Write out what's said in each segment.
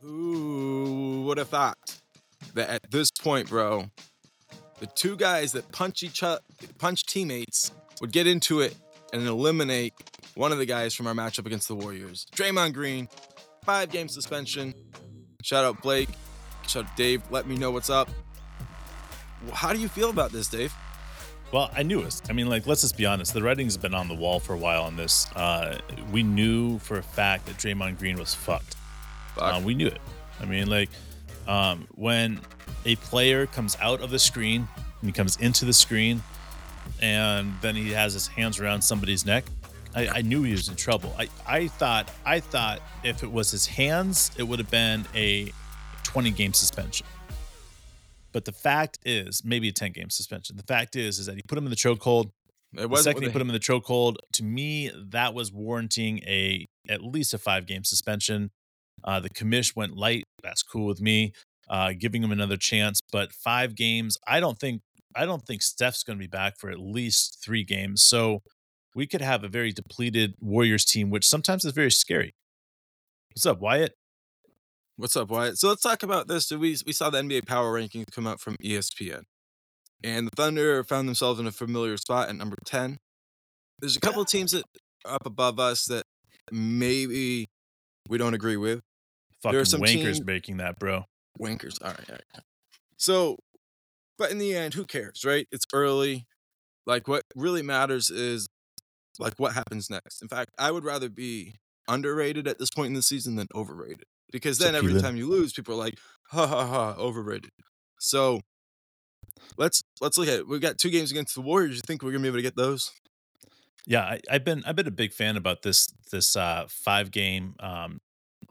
Who would have thought that at this point, bro, the two guys that punch each other, punch teammates, would get into it and eliminate one of the guys from our matchup against the Warriors. Draymond Green, five game suspension. Shout out Blake. Shout out Dave. Let me know what's up. How do you feel about this, Dave? Well, I knew it. I mean, like, let's just be honest. The writing's been on the wall for a while on this. Uh, we knew for a fact that Draymond Green was fucked. Uh, we knew it. I mean, like, um, when a player comes out of the screen and he comes into the screen and then he has his hands around somebody's neck, I, I knew he was in trouble. I, I thought I thought if it was his hands, it would have been a 20 game suspension. But the fact is, maybe a 10 game suspension. The fact is, is that he put him in the chokehold. It The second he put him in the chokehold, to me, that was warranting a at least a five game suspension. Uh, the commish went light. That's cool with me. Uh, giving him another chance, but five games, I don't think I don't think Steph's going to be back for at least three games. So we could have a very depleted Warriors team, which sometimes is very scary. What's up, Wyatt? What's up, Wyatt? So let's talk about this. We we saw the NBA Power Rankings come out from ESPN, and the Thunder found themselves in a familiar spot at number ten. There's a couple of teams that are up above us that maybe we don't agree with. Fucking some wankers team- making that, bro. Wankers. All right, all right. So, but in the end, who cares, right? It's early. Like, what really matters is like what happens next. In fact, I would rather be underrated at this point in the season than overrated because then every time you lose, people are like, ha ha ha, overrated. So let's let's look at it. We got two games against the Warriors. You think we're gonna be able to get those? Yeah, I, I've been I've been a big fan about this this uh, five game um,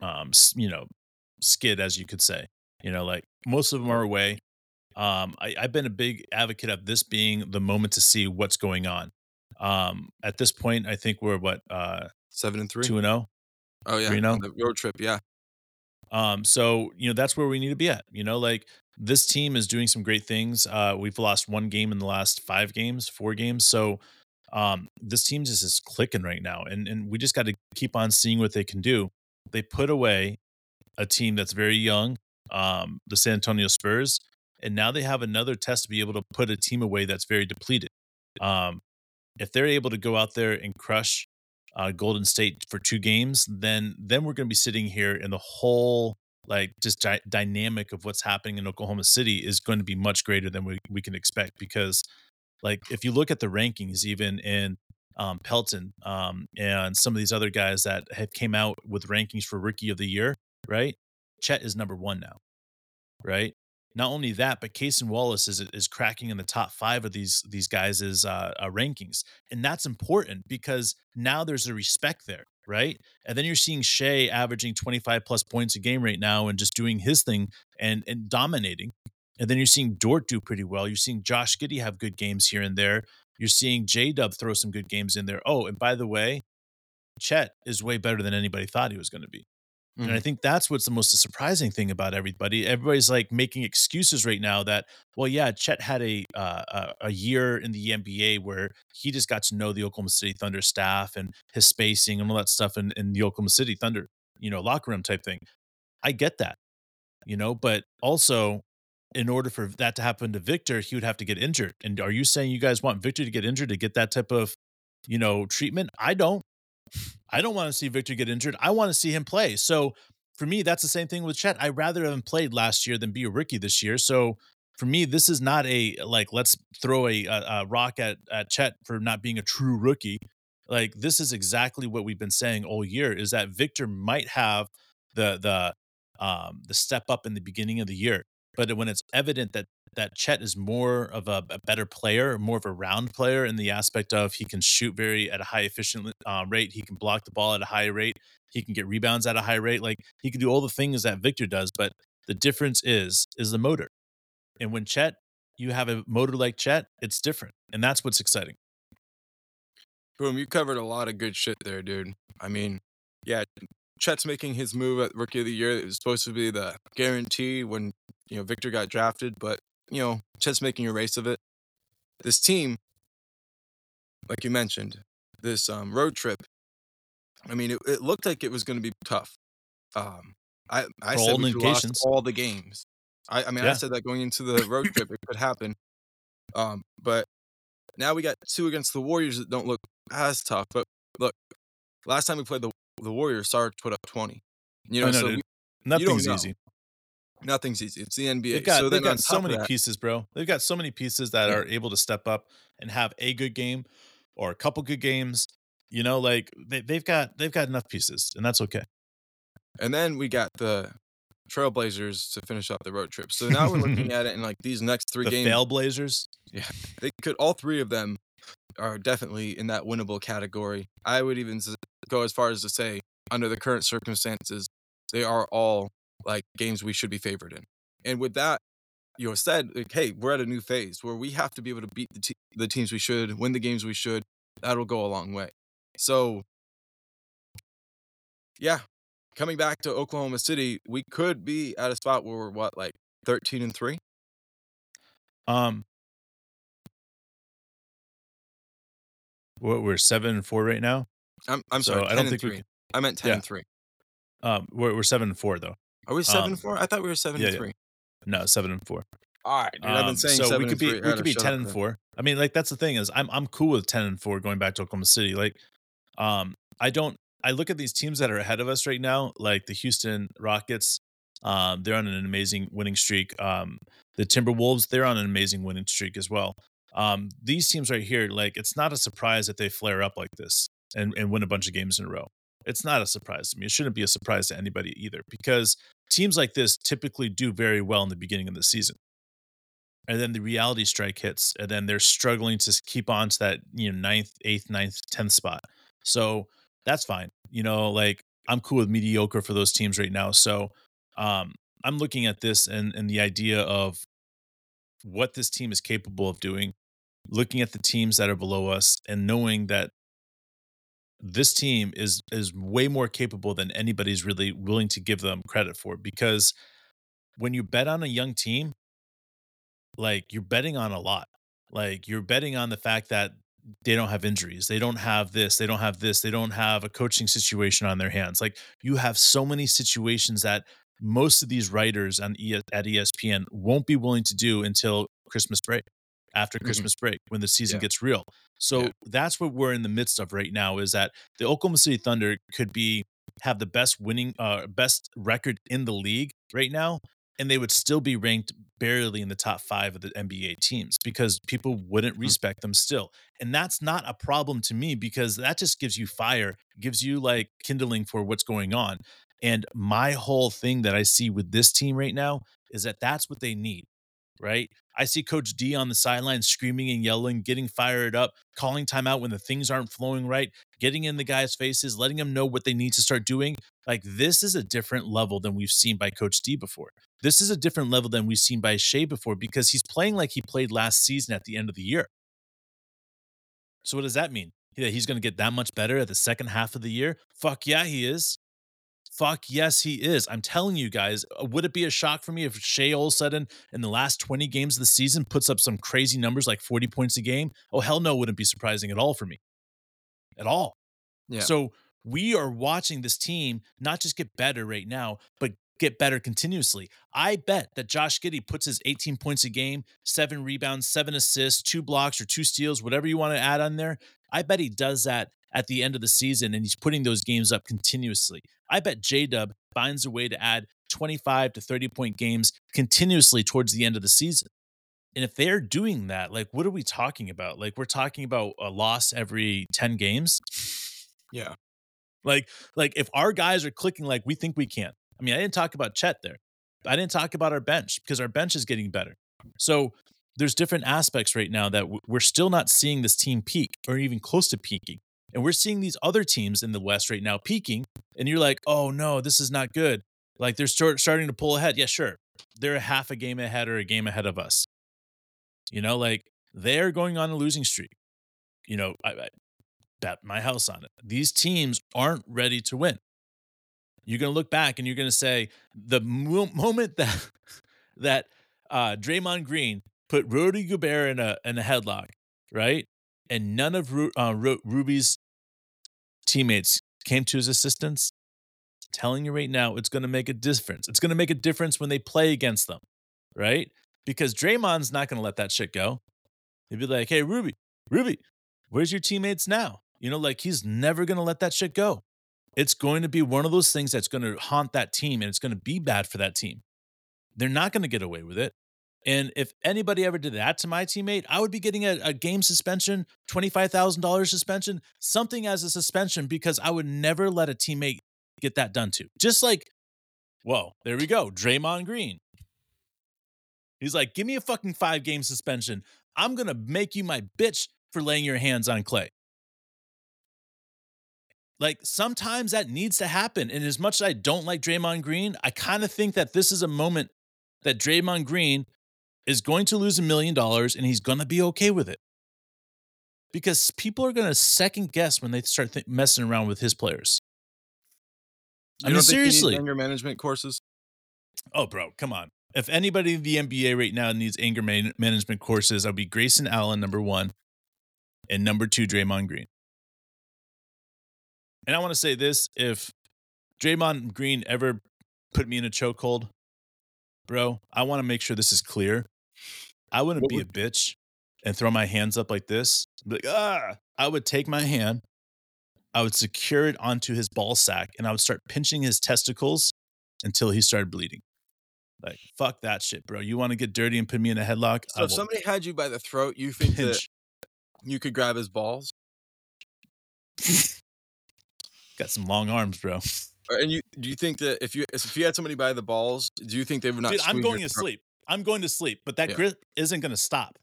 um, you know skid as you could say. You know, like most of them are away. Um, I, I've been a big advocate of this being the moment to see what's going on. Um, at this point, I think we're what uh, Seven and three. two and zero. oh yeah, you oh? the road trip. Yeah, Um, so you know that's where we need to be at. You know, like this team is doing some great things. Uh, we've lost one game in the last five games, four games. So um, this team just is clicking right now, and and we just got to keep on seeing what they can do. They put away a team that's very young, um, the San Antonio Spurs, and now they have another test to be able to put a team away that's very depleted. Um, if they're able to go out there and crush uh, Golden State for two games, then then we're going to be sitting here, and the whole like just dy- dynamic of what's happening in Oklahoma City is going to be much greater than we, we can expect. Because like if you look at the rankings, even in um, Pelton um, and some of these other guys that have came out with rankings for Rookie of the Year, right? Chet is number one now, right? Not only that, but Cason Wallace is is cracking in the top five of these these guys' uh, uh, rankings, and that's important because now there's a respect there, right? And then you're seeing Shai averaging 25 plus points a game right now and just doing his thing and and dominating. And then you're seeing Dort do pretty well. You're seeing Josh Giddey have good games here and there. You're seeing J Dub throw some good games in there. Oh, and by the way, Chet is way better than anybody thought he was going to be. And I think that's what's the most surprising thing about everybody. Everybody's like making excuses right now that, well, yeah, Chet had a uh, a year in the NBA where he just got to know the Oklahoma City Thunder staff and his spacing and all that stuff in, in the Oklahoma City Thunder, you know, locker room type thing. I get that, you know, but also in order for that to happen to Victor, he would have to get injured. And are you saying you guys want Victor to get injured to get that type of, you know, treatment? I don't. I don't want to see Victor get injured. I want to see him play. So for me, that's the same thing with Chet. I'd rather have him played last year than be a rookie this year. So for me, this is not a like let's throw a, a, a rock at at Chet for not being a true rookie. Like this is exactly what we've been saying all year is that Victor might have the the um the step up in the beginning of the year, but when it's evident that that Chet is more of a, a better player, more of a round player in the aspect of he can shoot very at a high efficient uh, rate, he can block the ball at a high rate, he can get rebounds at a high rate, like he can do all the things that Victor does. But the difference is is the motor, and when Chet, you have a motor like Chet, it's different, and that's what's exciting. Boom, you covered a lot of good shit there, dude. I mean, yeah, Chet's making his move at Rookie of the Year. It was supposed to be the guarantee when, you know, Victor got drafted, but, you know, Chet's making a race of it. This team, like you mentioned, this um, road trip, I mean, it, it looked like it was going to be tough. Um, I I For said all we lost all the games. I I mean, I said that going into the road trip, it could happen. Um, but now we got two against the Warriors that don't look as tough. But look, last time we played the the Warriors, Sarge put up twenty. You know, know, so we, Nothing's know. easy. nothing's easy. It's the NBA. They've got so they've got so many that, pieces, bro. They've got so many pieces that Yeah. are able to step up and have a good game or a couple good games. You know, like they, they've got they've got enough pieces, and that's okay. And then we got the Trailblazers to finish up the road trip. So now we're looking at it in like these next three The games. fail Blazers. They could all three of them are definitely in that winnable category. I would even go as far as to say, under the current circumstances, they are all like games we should be favored in. And with that, you know, said, like, hey, we're at a new phase where we have to be able to beat the, te- the teams we should, win the games we should. That'll go a long way. So, yeah, coming back to Oklahoma City, we could be at a spot where we're what, like 13 and 3? Um, we're, we're seven and four right now. I'm, I'm So sorry, I don't think we 3. can- I meant 10 Yeah. and 3. Um, we're we're seven and four though. Are we 7 Um, and 4? I thought we were 7 yeah, and yeah. 3. No, seven and four. All right, dude. I've been Um, saying so seven we could and be three. We could be ten and then. four. I mean, like that's the thing is I'm I'm cool with ten and four going back to Oklahoma City. Like, um, I don't I look at these teams that are ahead of us right now, like the Houston Rockets. Um, they're on an amazing winning streak. Um, the Timberwolves, they're on an amazing winning streak as well. Um, these teams right here, like it's not a surprise that they flare up like this and, and win a bunch of games in a row. It's not a surprise to me. It shouldn't be a surprise to anybody either, because teams like this typically do very well in the beginning of the season and then the reality strike hits, and then they're struggling to keep on to that you know ninth, eighth, ninth, tenth spot. So that's fine. You know, like I'm cool with mediocre for those teams right now. So um, I'm looking at this and and the idea of what this team is capable of doing, looking at the teams that are below us, and knowing that this team is is way more capable than anybody's really willing to give them credit for. Because when you bet on a young team, like you're betting on a lot. Like you're betting on the fact that they don't have injuries. They don't have this. They don't have this. They don't have a coaching situation on their hands. Like you have so many situations that most of these writers on at ESPN won't be willing to do until Christmas break, after Mhm. Christmas break, when the season Yeah. gets real. So Yeah. that's what we're in the midst of right now. Is that the Oklahoma City Thunder could be have the best winning, uh, best record in the league right now, and they would still be ranked barely in the top five of the NBA teams because people wouldn't Mhm. respect them still. And that's not a problem to me because that just gives you fire, gives you like kindling for what's going on. And my whole thing that I see with this team right now is that that's what they need, right? I see Coach D on the sideline screaming and yelling, getting fired up, calling timeout when the things aren't flowing right, getting in the guys' faces, letting them know what they need to start doing. Like this is a different level than we've seen by Coach D before. This is a different level than we've seen by Shai before because he's playing like he played last season at the end of the year. So what does that mean? That he's going to get that much better at the second half of the year? Fuck yeah, he is. Fuck yes, he is. I'm telling you guys, uh, would it be a shock for me if Shai all of a sudden in the last 20 games of the season puts up some crazy numbers like 40 points a game? Oh, hell no, wouldn't be surprising at all for me. At all. Yeah. So we are watching this team not just get better right now, but get better continuously. I bet that Josh Giddey puts his 18 points a game, seven rebounds, seven assists, two blocks or two steals, whatever you want to add on there. I bet he does that at the end of the season and he's putting those games up continuously. I bet J Dub finds a way to add 25 to 30 point games continuously towards the end of the season. And if they're doing that, like, what are we talking about? Like, we're talking about a loss every 10 games. Yeah. Like, like if our guys are clicking like we think we can. I mean, I didn't talk about Chet there. I didn't talk about our bench because our bench is getting better. So there's different aspects right now that we're still not seeing this team peak or even close to peaking. And we're seeing these other teams in the West right now peaking. And you're like, oh no, this is not good. Like they're start, starting to pull ahead. Yeah, sure. They're a half a game ahead or a game ahead of us. You know, like they're going on a losing streak. You know, I, I bet my house on it. These teams aren't ready to win. You're going to look back and you're going to say the mo- moment that that uh, Draymond Green put Rudy Gobert in a in a headlock, right? And none of Ru- uh, Ru- Ruby's teammates came to his assistance. telling you right now, it's going to make a difference. It's going to make a difference when they play against them, right? Because Draymond's not going to let that shit go. He'd be like, hey, Ruby, Ruby, where's your teammates now? You know, like he's never going to let that shit go. It's going to be one of those things that's going to haunt that team and it's going to be bad for that team. They're not going to get away with it. And if anybody ever did that to my teammate, I would be getting a, a game suspension, $25,000 suspension, something as a suspension because I would never let a teammate get that done to. Just like, whoa, there we go. Draymond Green. He's like, give me a fucking five game suspension. I'm going to make you my bitch for laying your hands on Klay. Like sometimes that needs to happen. And as much as I don't like Draymond Green, I kind of think that this is a moment that Draymond Green is going to lose a million dollars and he's going to be okay with it. Because people are going to second guess when they start th- messing around with his players. I You mean, he needs seriously. anger management courses. Oh, bro, come on. If anybody in the NBA right now needs anger man- management courses, I'll be Grayson Allen, number one, and number two, Draymond Green. And I want to say this if Draymond Green ever put me in a chokehold, bro, I want to make sure this is clear. I wouldn't What be a bitch and throw my hands up like this. Like, ah, I would take my hand, I would secure it onto his ball sack, and I would start pinching his testicles until he started bleeding. Like, fuck that shit, bro. You want to get dirty and put me in a headlock? So if somebody had you by the throat, you think that you could grab his balls, Got some long arms, bro. And you do you think that if you if you had somebody by the balls, do you think they would not? Dude, I'm going to sleep. I'm going to sleep, but that Yeah. grip isn't going to stop.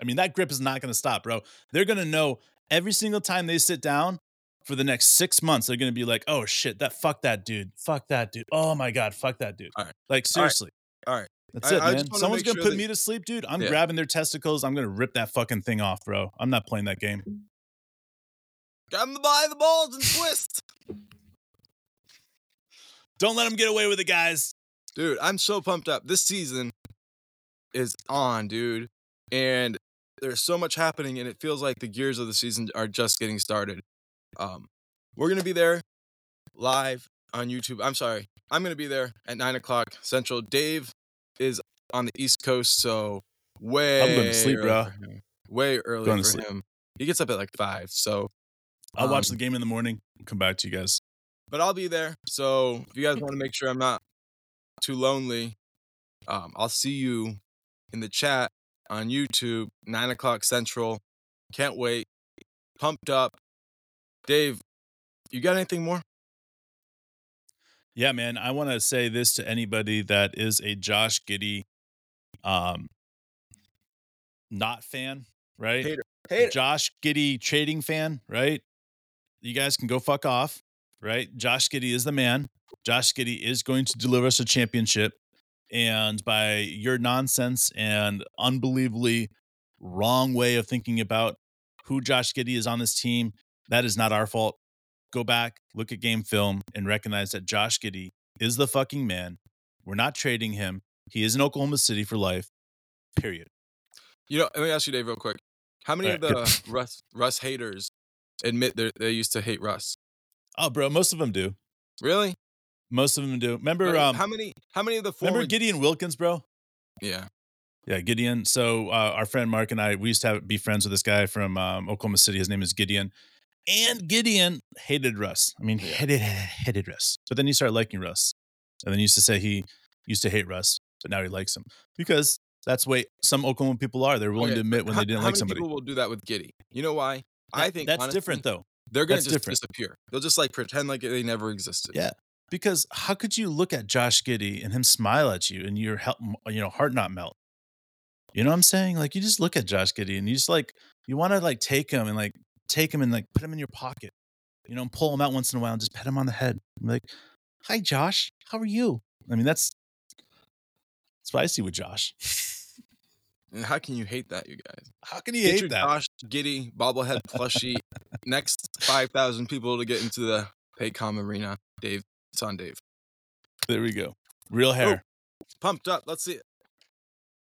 I mean, that grip is not going to stop, bro. They're going to know every single time they sit down for the next six months, they're going to be like, oh shit, that fuck that dude. Fuck that dude. Oh my God, fuck that dude. All right. Like, seriously. All right. That's I- it, I man. Someone's going to sure put that- me to sleep, dude. I'm Yeah. grabbing their testicles. I'm going to rip that fucking thing off, bro. I'm not playing that game. Grab them by the balls and twist. Don't let them get away with it, guys. Dude, I'm so pumped up. This season is on, dude. And there's so much happening, and it feels like the gears of the season are just getting started. Um, we're gonna be there live on YouTube. I'm sorry, I'm gonna be there at nine o'clock Central. Dave is on the East Coast, so way I'm going to sleep, bro. Way early Going to for sleep. him. He gets up at like five, so I'll watch Um, the game in the morning. Come back to you guys. but I'll be there. So if you guys want to make sure I'm not too lonely, um, I'll see you in the chat on YouTube, nine o'clock central. Can't wait. Pumped up. Dave, you got anything more? Yeah, man. I want to say this to anybody that is a Josh Giddey um not fan, right? Hater. Hey, Josh Giddey trading fan, right? You guys can go fuck off, right? Josh Giddey is the man. Josh Giddey is going to deliver us a championship. And by your nonsense and unbelievably wrong way of thinking about who Josh Giddey is on this team, that is not our fault. Go back, look at game film, and recognize that Josh Giddey is the fucking man. We're not trading him. He is in Oklahoma City for life. Period. you know, let me ask you, Dave, real quick. How many of the Russ Russ haters admit they used to hate Russ? Oh, bro, most of them do. Really? Most of them do. Remember, um, how many? How many of the four? remember Gideon Wilkins, bro? yeah. Yeah, Gideon. So uh, our friend Mark and I, we used to have, be friends with this guy from um, Oklahoma City. His name is Gideon, and Gideon hated Russ. I mean, Yeah. hated hated Russ. But then he started liking Russ, and then he used to say he used to hate Russ, but now he likes him because that's the way some Oklahoma people are. They're willing Okay, to admit when how, they didn't like somebody. people will do that with Giddey? You know why? I think that's honestly, different though. They're gonna That's just different. disappear. They'll just like pretend like they never existed. Yeah. Because how could you look at Josh Giddey and him smile at you and your hel- you know heart not melt? You know what I'm saying? Like you just look at Josh Giddey and you just like you want to like take him and like take him and like put him in your pocket, you know, and pull him out once in a while and just pet him on the head. Be like, "Hi, Josh. How are you?" I mean, that's that's what I see with Josh. And how can you hate that, you guys? How can you Get hate your that? Josh Giddey bobblehead plushie. Next five thousand people to get into the Paycom arena. Dave, it's on Dave. There we go. Real hair. Pumped up. Let's see.